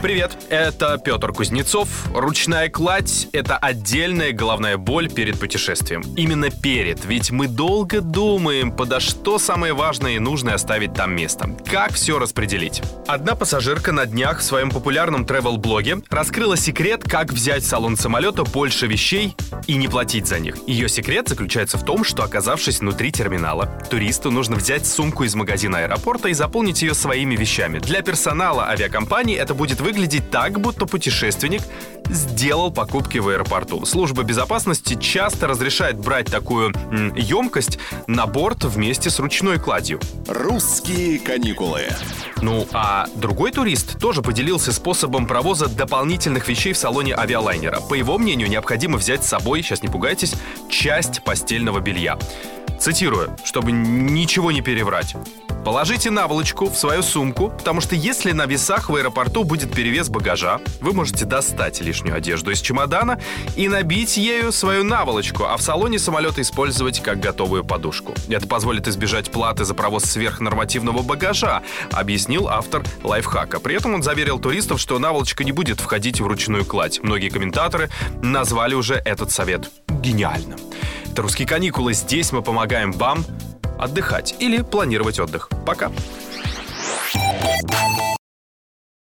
Привет, это Петр Кузнецов. Ручная кладь — это отдельная головная боль перед путешествием. Именно перед, ведь мы долго думаем, подо что самое важное и нужное оставить там место. Как все распределить? Одна пассажирка на днях в своем популярном travel-блоге раскрыла секрет, как взять в салон самолета больше вещей и не платить за них. Ее секрет заключается в том, что оказавшись внутри терминала, туристу нужно взять сумку из магазина аэропорта и заполнить ее своими вещами. Для персонала авиакомпании это будет выглядеть так, будто путешественник сделал покупки в аэропорту. Служба безопасности часто разрешает брать такую м, емкость на борт вместе с ручной кладью. «Русские каникулы». Ну, а другой турист тоже поделился способом провоза дополнительных вещей в салоне авиалайнера. По его мнению, необходимо взять с собой, сейчас не пугайтесь, часть постельного белья. Цитирую, чтобы ничего не переврать. Положите наволочку в свою сумку, потому что если на весах в аэропорту будет перевес багажа, вы можете достать лишнюю одежду из чемодана и набить ею свою наволочку, а в салоне самолета использовать как готовую подушку. Это позволит избежать платы за провоз сверхнормативного багажа, объяснил автор лайфхака. При этом он заверил туристов, что наволочка не будет входить в ручную кладь. Многие комментаторы назвали уже этот совет гениальным. Это «Русские каникулы». Здесь мы помогаем вам отдыхать или планировать отдых. Пока.